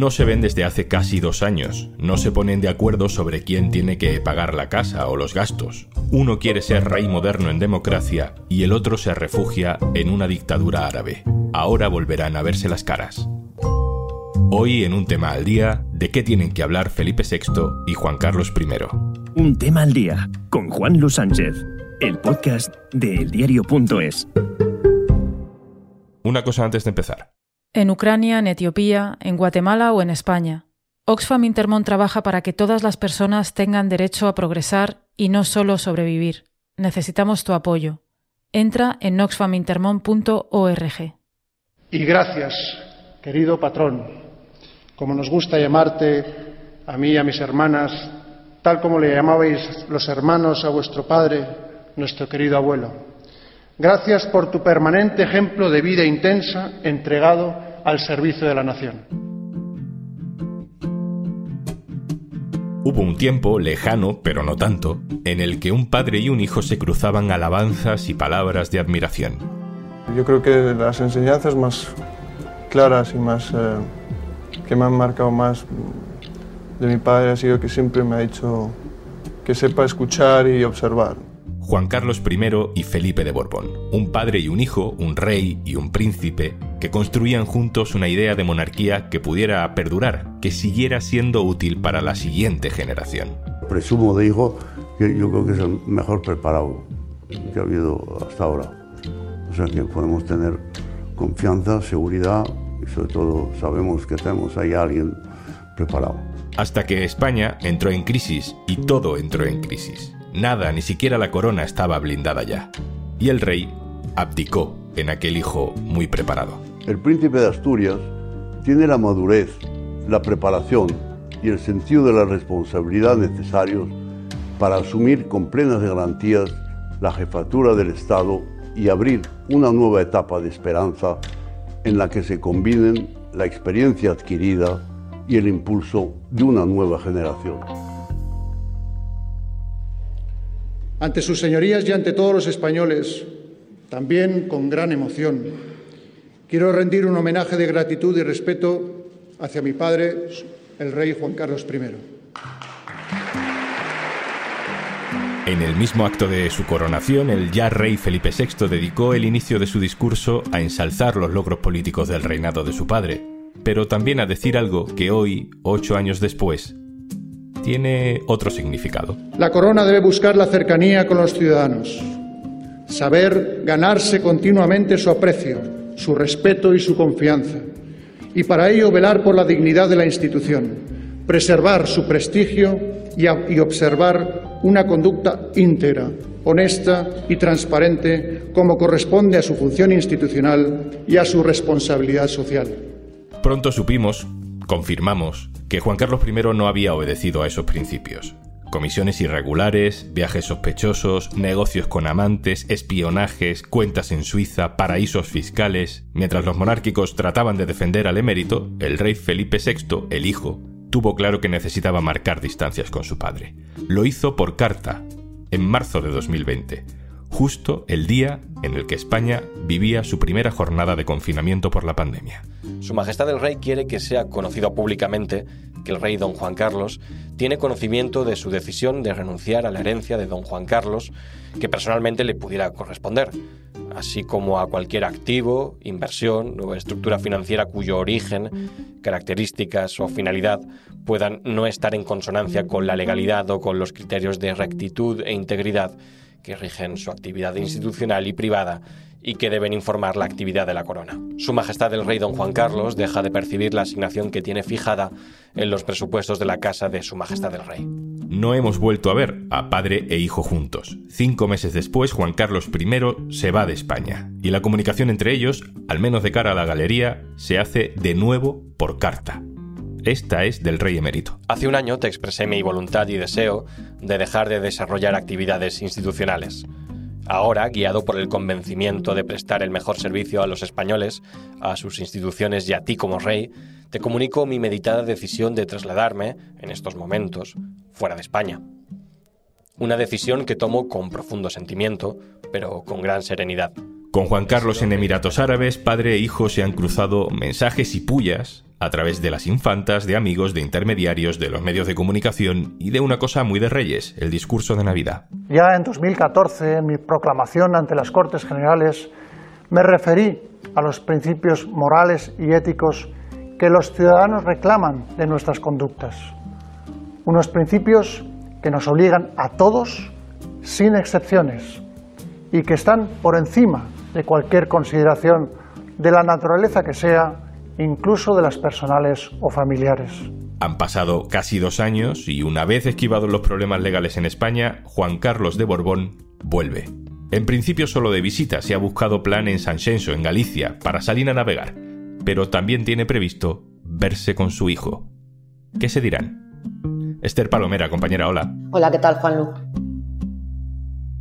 no se ven desde hace casi dos años. No se ponen de acuerdo sobre quién tiene que pagar la casa o los gastos. Uno quiere ser rey moderno en democracia y el otro se refugia en una dictadura árabe. Ahora volverán a verse las caras. Hoy en un tema al día, ¿de qué tienen que hablar Felipe VI y Juan Carlos I? Un tema al día con Juan Luis Sánchez, el podcast de eldiario.es. Una cosa antes de empezar. En Ucrania, en Etiopía, en Guatemala o en España. Oxfam Intermón trabaja para que todas las personas tengan derecho a progresar y no solo sobrevivir. Necesitamos tu apoyo. Entra en oxfamintermon.org. Y gracias, querido patrón, como nos gusta llamarte a mí y a mis hermanas, tal como le llamabais los hermanos a vuestro padre, nuestro querido abuelo. Gracias por tu permanente ejemplo de vida intensa entregado al servicio de la nación. Hubo un tiempo, lejano, pero no tanto, en el que un padre y un hijo se cruzaban alabanzas y palabras de admiración. Yo creo que las enseñanzas más claras y más eh, que me han marcado más de mi padre ha sido que siempre me ha dicho que sepa escuchar y observar. Juan Carlos I y Felipe de Borbón, un padre y un hijo, un rey y un príncipe, que construían juntos una idea de monarquía que pudiera perdurar, que siguiera siendo útil para la siguiente generación. Presumo de hijo que yo creo que es el mejor preparado que ha habido hasta ahora. O sea que podemos tener confianza, seguridad y sobre todo sabemos que tenemos ahí a alguien preparado. Hasta que España entró en crisis y todo entró en crisis. Nada, ni siquiera la corona estaba blindada ya. Y el rey abdicó en aquel hijo muy preparado. El príncipe de Asturias tiene la madurez, la preparación y el sentido de la responsabilidad necesarios para asumir con plenas garantías la jefatura del Estado y abrir una nueva etapa de esperanza en la que se combinen la experiencia adquirida y el impulso de una nueva generación. Ante sus señorías y ante todos los españoles, también con gran emoción, quiero rendir un homenaje de gratitud y respeto hacia mi padre, el rey Juan Carlos I. En el mismo acto de su coronación, el ya rey Felipe VI dedicó el inicio de su discurso a ensalzar los logros políticos del reinado de su padre, pero también a decir algo que hoy, ocho años después, tiene otro significado. La corona debe buscar la cercanía con los ciudadanos, saber ganarse continuamente su aprecio, su respeto y su confianza, y para ello velar por la dignidad de la institución, preservar su prestigio y, y observar una conducta íntegra, honesta y transparente como corresponde a su función institucional y a su responsabilidad social. Pronto supimos, confirmamos, que Juan Carlos I no había obedecido a esos principios. Comisiones irregulares, viajes sospechosos, negocios con amantes, espionajes, cuentas en Suiza, paraísos fiscales. Mientras los monárquicos trataban de defender al emérito, el rey Felipe VI, el hijo, tuvo claro que necesitaba marcar distancias con su padre. Lo hizo por carta, en marzo de 2020, justo el día en el que España vivía su primera jornada de confinamiento por la pandemia. Su Majestad el Rey quiere que sea conocido públicamente que el rey don Juan Carlos tiene conocimiento de su decisión de renunciar a la herencia de don Juan Carlos que personalmente le pudiera corresponder, así como a cualquier activo, inversión o estructura financiera cuyo origen, características o finalidad puedan no estar en consonancia con la legalidad o con los criterios de rectitud e integridad que rigen su actividad institucional y privada y que deben informar la actividad de la corona. Su Majestad el Rey Don Juan Carlos deja de percibir la asignación que tiene fijada en los presupuestos de la casa de Su Majestad el Rey. No hemos vuelto a ver a padre e hijo juntos. Cinco meses después, Juan Carlos I se va de España y la comunicación entre ellos, al menos de cara a la galería, se hace de nuevo por carta. Esta es del rey emérito. Hace un año te expresé mi voluntad y deseo de dejar de desarrollar actividades institucionales. Ahora, guiado por el convencimiento de prestar el mejor servicio a los españoles, a sus instituciones y a ti como rey, te comunico mi meditada decisión de trasladarme, en estos momentos, fuera de España. Una decisión que tomo con profundo sentimiento, pero con gran serenidad. Con Juan Carlos en Emiratos Árabes, padre e hijo se han cruzado mensajes y pullas a través de las infantas, de amigos, de intermediarios, de los medios de comunicación y de una cosa muy de Reyes, el discurso de Navidad. Ya en 2014, en mi proclamación ante las Cortes Generales, me referí a los principios morales y éticos que los ciudadanos reclaman de nuestras conductas. Unos principios que nos obligan a todos, sin excepciones, y que están por encima de cualquier consideración de la naturaleza que sea, incluso de las personales o familiares. Han pasado casi dos años y una vez esquivados los problemas legales en España, Juan Carlos de Borbón vuelve. En principio solo de visita se ha buscado plan en Sanxenxo, en Galicia, para salir a navegar, pero también tiene previsto verse con su hijo. ¿Qué se dirán? Esther Palomera, compañera, hola. Hola, ¿qué tal, Juanlu?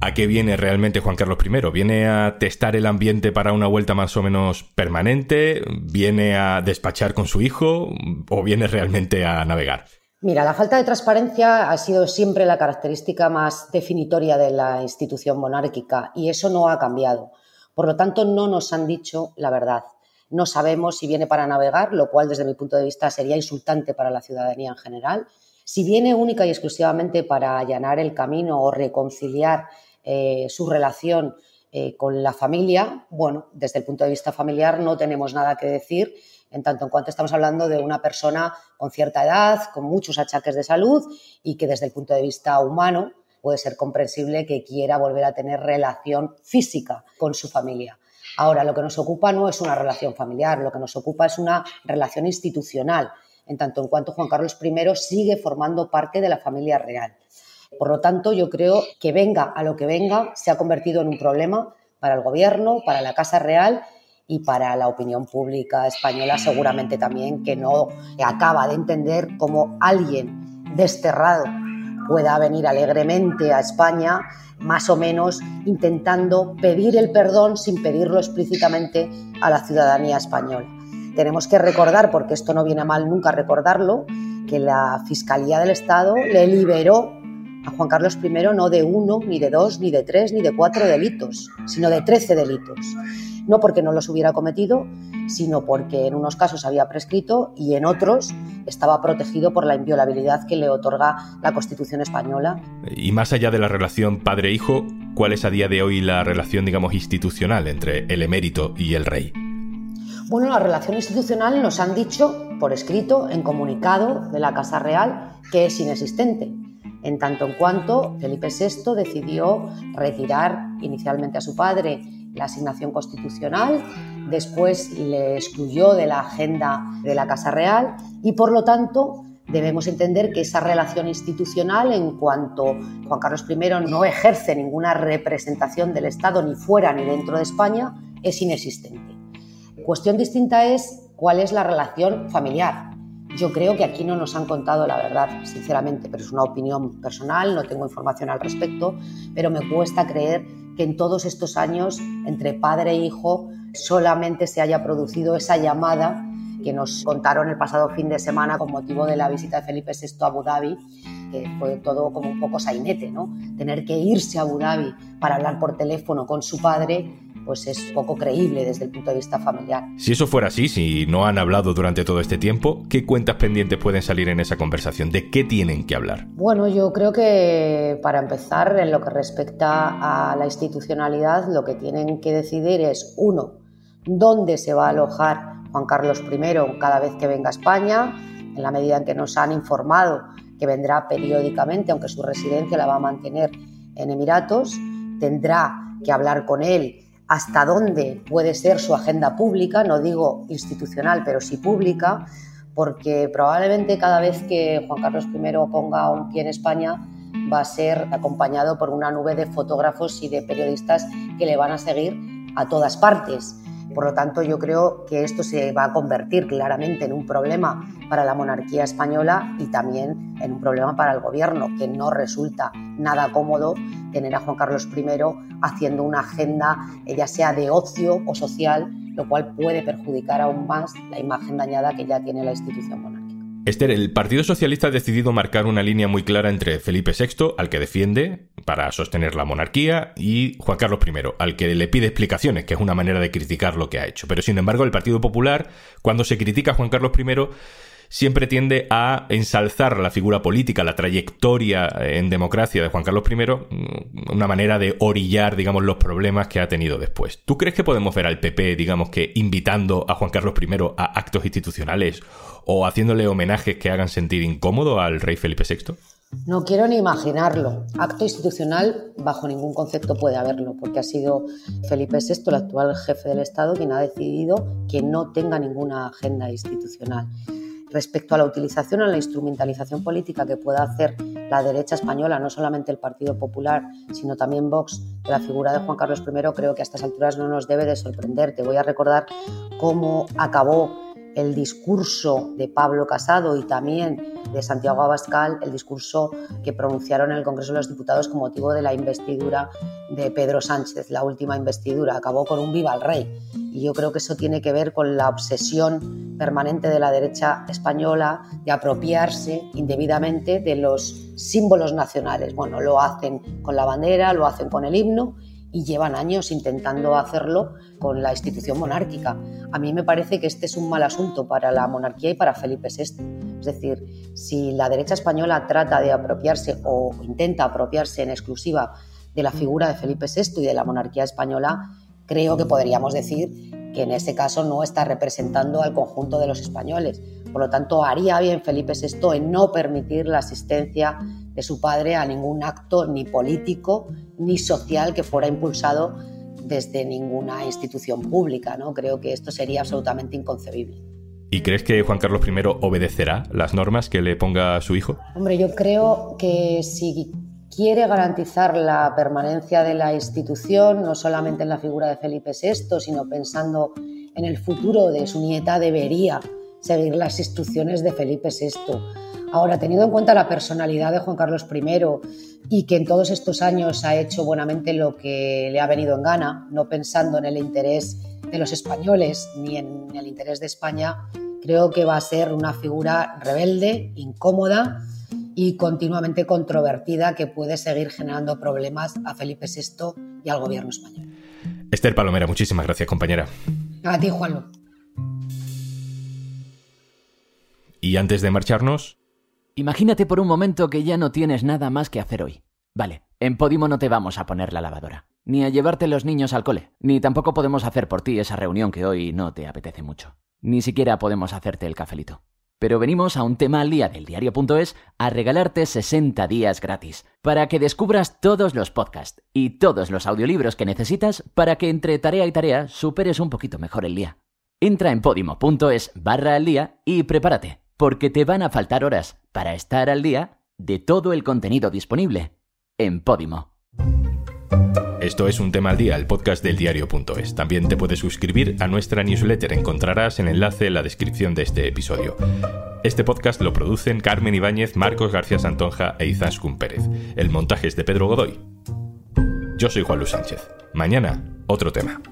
¿A qué viene realmente Juan Carlos I? ¿Viene a testar el ambiente para una vuelta más o menos permanente? ¿Viene a despachar con su hijo? ¿O viene realmente a navegar? Mira, la falta de transparencia ha sido siempre la característica más definitoria de la institución monárquica y eso no ha cambiado. Por lo tanto, no nos han dicho la verdad. No sabemos si viene para navegar, lo cual desde mi punto de vista sería insultante para la ciudadanía en general. Si viene única y exclusivamente para allanar el camino o reconciliar eh, su relación eh, con la familia, bueno, desde el punto de vista familiar no tenemos nada que decir en tanto en cuanto estamos hablando de una persona con cierta edad, con muchos achaques de salud y que desde el punto de vista humano puede ser comprensible que quiera volver a tener relación física con su familia. Ahora, lo que nos ocupa no es una relación familiar, lo que nos ocupa es una relación institucional, en tanto en cuanto Juan Carlos I sigue formando parte de la familia real. Por lo tanto, yo creo que venga a lo que venga, se ha convertido en un problema para el gobierno, para la Casa Real y para la opinión pública española seguramente también que no acaba de entender cómo alguien desterrado pueda venir alegremente a España, más o menos intentando pedir el perdón sin pedirlo explícitamente a la ciudadanía española. Tenemos que recordar, porque esto no viene mal nunca recordarlo, que la Fiscalía del Estado le liberó a Juan Carlos I no de uno, ni de dos, ni de tres, ni de cuatro delitos, sino de trece delitos no porque no los hubiera cometido, sino porque en unos casos había prescrito y en otros estaba protegido por la inviolabilidad que le otorga la Constitución española. Y más allá de la relación padre-hijo, ¿cuál es a día de hoy la relación, digamos, institucional entre el emérito y el rey? Bueno, la relación institucional nos han dicho por escrito, en comunicado de la Casa Real, que es inexistente en tanto en cuanto Felipe VI decidió retirar inicialmente a su padre la asignación constitucional, después le excluyó de la agenda de la Casa Real y por lo tanto debemos entender que esa relación institucional en cuanto Juan Carlos I no ejerce ninguna representación del Estado ni fuera ni dentro de España es inexistente. Cuestión distinta es cuál es la relación familiar. Yo creo que aquí no nos han contado la verdad, sinceramente, pero es una opinión personal, no tengo información al respecto, pero me cuesta creer que en todos estos años entre padre e hijo solamente se haya producido esa llamada que nos contaron el pasado fin de semana con motivo de la visita de Felipe VI a Abu Dhabi, que fue todo como un poco sainete, ¿no? Tener que irse a Abu Dhabi para hablar por teléfono con su padre pues es poco creíble desde el punto de vista familiar. Si eso fuera así, si no han hablado durante todo este tiempo, ¿qué cuentas pendientes pueden salir en esa conversación? ¿De qué tienen que hablar? Bueno, yo creo que para empezar, en lo que respecta a la institucionalidad, lo que tienen que decidir es, uno, dónde se va a alojar Juan Carlos I cada vez que venga a España, en la medida en que nos han informado que vendrá periódicamente, aunque su residencia la va a mantener en Emiratos, tendrá que hablar con él hasta dónde puede ser su agenda pública, no digo institucional, pero sí pública, porque probablemente cada vez que Juan Carlos I ponga un pie en España va a ser acompañado por una nube de fotógrafos y de periodistas que le van a seguir a todas partes. Por lo tanto, yo creo que esto se va a convertir claramente en un problema para la monarquía española y también en un problema para el gobierno, que no resulta nada cómodo tener a Juan Carlos I haciendo una agenda, ya sea de ocio o social, lo cual puede perjudicar aún más la imagen dañada que ya tiene la institución. Esther, el Partido Socialista ha decidido marcar una línea muy clara entre Felipe VI, al que defiende, para sostener la monarquía, y Juan Carlos I, al que le pide explicaciones, que es una manera de criticar lo que ha hecho. Pero sin embargo, el Partido Popular, cuando se critica a Juan Carlos I, siempre tiende a ensalzar la figura política, la trayectoria en democracia de Juan Carlos I, mm, una manera de orillar, digamos, los problemas que ha tenido después. ¿Tú crees que podemos ver al PP, digamos, que invitando a Juan Carlos I a actos institucionales o haciéndole homenajes que hagan sentir incómodo al rey Felipe VI? No quiero ni imaginarlo. Acto institucional, bajo ningún concepto puede haberlo, porque ha sido Felipe VI, el actual jefe del Estado, quien ha decidido que no tenga ninguna agenda institucional respecto a la utilización o la instrumentalización política que pueda hacer la derecha española, no solamente el Partido Popular, sino también Vox, de la figura de Juan Carlos I, creo que a estas alturas no nos debe de sorprender. Te voy a recordar cómo acabó el discurso de Pablo Casado y también de Santiago Abascal, el discurso que pronunciaron en el Congreso de los Diputados con motivo de la investidura de Pedro Sánchez, la última investidura. Acabó con un viva al rey. Y yo creo que eso tiene que ver con la obsesión permanente de la derecha española de apropiarse indebidamente de los símbolos nacionales. Bueno, lo hacen con la bandera, lo hacen con el himno y llevan años intentando hacerlo con la institución monárquica. A mí me parece que este es un mal asunto para la monarquía y para Felipe VI. Es decir, si la derecha española trata de apropiarse o intenta apropiarse en exclusiva de la figura de Felipe VI y de la monarquía española, creo que podríamos decir que en ese caso no está representando al conjunto de los españoles. Por lo tanto, haría bien Felipe VI en no permitir la asistencia de su padre a ningún acto ni político ni social que fuera impulsado desde ninguna institución pública. ¿no? Creo que esto sería absolutamente inconcebible. ¿Y crees que Juan Carlos I obedecerá las normas que le ponga a su hijo? Hombre, yo creo que si quiere garantizar la permanencia de la institución, no solamente en la figura de Felipe VI, sino pensando en el futuro de su nieta, debería seguir las instrucciones de Felipe VI Ahora, teniendo en cuenta la personalidad de Juan Carlos I y que en todos estos años ha hecho buenamente lo que le ha venido en gana, no pensando en el interés de los españoles ni en el interés de España, creo que va a ser una figura rebelde, incómoda y continuamente controvertida que puede seguir generando problemas a Felipe VI y al gobierno español. Esther Palomera, muchísimas gracias, compañera. A ti, Juanlo. Y antes de marcharnos, Imagínate por un momento que ya no tienes nada más que hacer hoy. Vale, en Podimo no te vamos a poner la lavadora, ni a llevarte los niños al cole, ni tampoco podemos hacer por ti esa reunión que hoy no te apetece mucho. Ni siquiera podemos hacerte el cafelito. Pero venimos a un tema al día del diario.es a regalarte 60 días gratis, para que descubras todos los podcasts y todos los audiolibros que necesitas para que entre tarea y tarea superes un poquito mejor el día. Entra en podimo.es barra al día y prepárate porque te van a faltar horas para estar al día de todo el contenido disponible en Podimo. Esto es un tema al día, el podcast del diario.es. También te puedes suscribir a nuestra newsletter, encontrarás el enlace en la descripción de este episodio. Este podcast lo producen Carmen Ibáñez, Marcos García Santonja e Izaskun Pérez. El montaje es de Pedro Godoy. Yo soy Juan Luis Sánchez. Mañana, otro tema.